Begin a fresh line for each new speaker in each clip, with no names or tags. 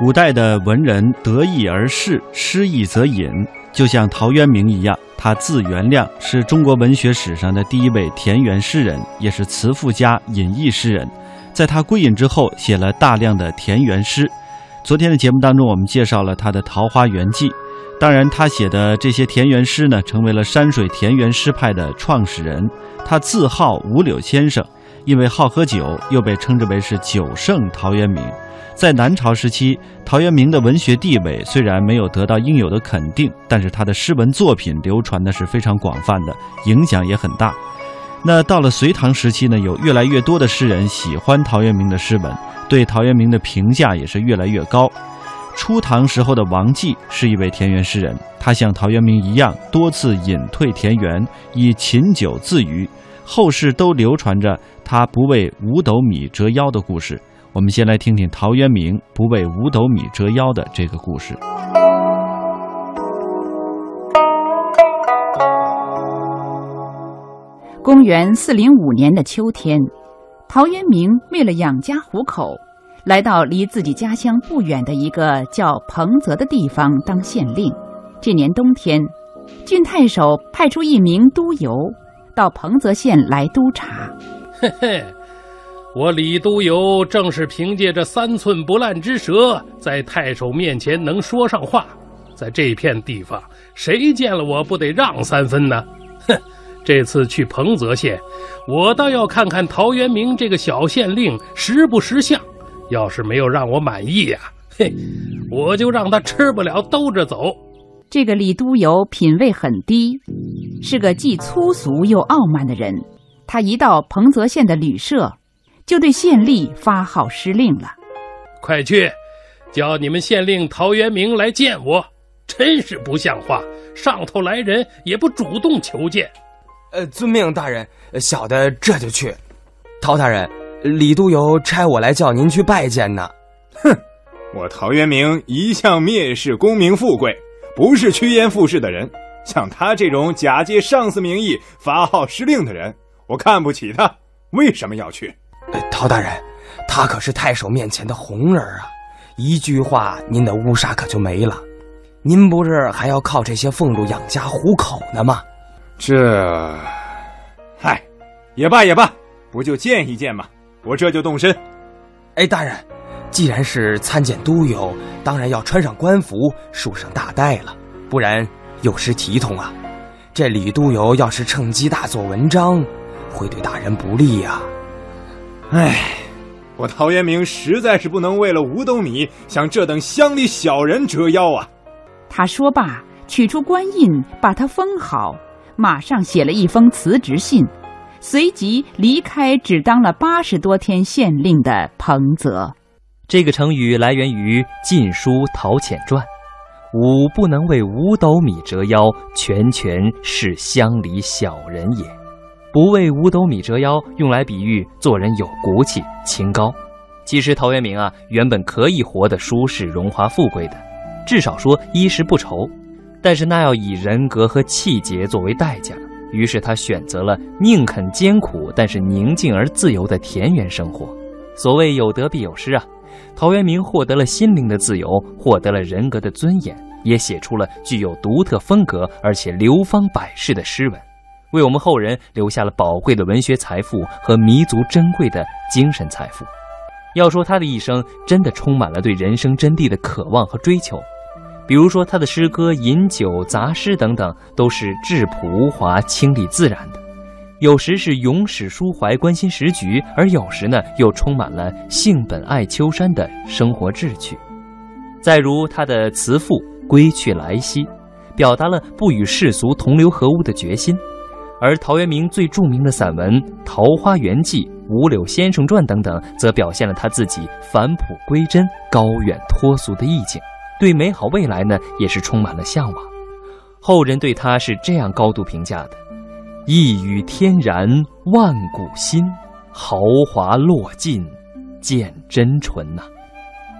古代的文人得意而仕，失意则隐，就像陶渊明一样，他字元亮，是中国文学史上的第一位田园诗人，也是词赋家、隐逸诗人。在他归隐之后，写了大量的田园诗。昨天的节目当中，我们介绍了他的《桃花源记》。当然，他写的这些田园诗呢，成为了山水田园诗派的创始人。他自号五柳先生，因为好喝酒，又被称之为是酒圣陶渊明。在南朝时期，陶渊明的文学地位虽然没有得到应有的肯定，但是他的诗文作品流传的是非常广泛的，影响也很大。那到了隋唐时期呢，有越来越多的诗人喜欢陶渊明的诗文，对陶渊明的评价也是越来越高。初唐时候的王继是一位田园诗人，他像陶渊明一样，多次隐退田园，以琴酒自娱。后世都流传着他不为五斗米折腰的故事。我们先来听听陶渊明不为五斗米折腰的这个故事。
公元四零五年的秋天，陶渊明为了养家糊口。来到离自己家乡不远的一个叫彭泽的地方当县令。这年冬天，郡太守派出一名督邮到彭泽县来督察。
嘿嘿，我李督邮正是凭借着三寸不烂之舌，在太守面前能说上话。在这片地方，谁见了我不得让三分呢？哼，这次去彭泽县，我倒要看看陶渊明这个小县令识不识相。要是没有让我满意呀，嘿，我就让他吃不了兜着走。
这个李督邮品位很低，是个既粗俗又傲慢的人。他一到彭泽县的旅社，就对县吏发号施令了：“
快去，叫你们县令陶渊明来见我！真是不像话，上头来人也不主动求见。”
呃，遵命，大人，小的这就去。陶大人。李督邮差我来叫您去拜见呢。
哼，我陶渊明一向蔑视功名富贵，不是趋炎附势的人。像他这种假借上司名义发号施令的人，我看不起他。为什么要去？
陶大人，他可是太守面前的红人啊！一句话，您的乌纱可就没了。您不是还要靠这些俸禄养家糊口呢吗？
这，嗨，也罢也罢，不就见一见吗？我这就动身。
哎，大人，既然是参见督邮，当然要穿上官服，束上大带了，不然有失体统啊。这李督邮要是趁机大做文章，会对大人不利呀。
哎，我陶渊明实在是不能为了五斗米向这等乡里小人折腰啊。
他说罢，取出官印，把它封好，马上写了一封辞职信。随即离开只当了八十多天县令的彭泽。
这个成语来源于《晋书·陶潜传》：“吾不能为五斗米折腰，全权是乡里小人也。”不为五斗米折腰，用来比喻做人有骨气、清高。其实陶渊明啊，原本可以活得舒适、荣华富贵的，至少说衣食不愁，但是那要以人格和气节作为代价。于是他选择了宁肯艰苦，但是宁静而自由的田园生活。所谓有得必有失啊，陶渊明获得了心灵的自由，获得了人格的尊严，也写出了具有独特风格而且流芳百世的诗文，为我们后人留下了宝贵的文学财富和弥足珍贵的精神财富。要说他的一生真的充满了对人生真谛的渴望和追求。比如说，他的诗歌、饮酒、杂诗等等，都是质朴无华、清丽自然的；有时是咏史抒怀、关心时局，而有时呢，又充满了性本爱丘山的生活志趣。再如他的词赋《归去来兮》，表达了不与世俗同流合污的决心；而陶渊明最著名的散文《桃花源记》《五柳先生传》等等，则表现了他自己返璞归真、高远脱俗的意境。对美好未来呢，也是充满了向往。后人对他是这样高度评价的：“一语天然万古新，豪华落尽见真纯呐。”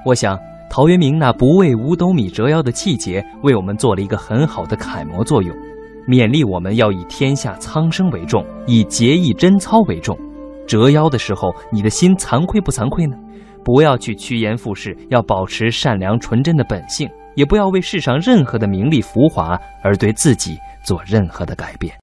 我想，陶渊明那不为五斗米折腰的气节，为我们做了一个很好的楷模作用，勉励我们要以天下苍生为重，以节义贞操为重。折腰的时候，你的心惭愧不惭愧呢？不要去趋炎附势，要保持善良纯真的本性，也不要为世上任何的名利浮华而对自己做任何的改变。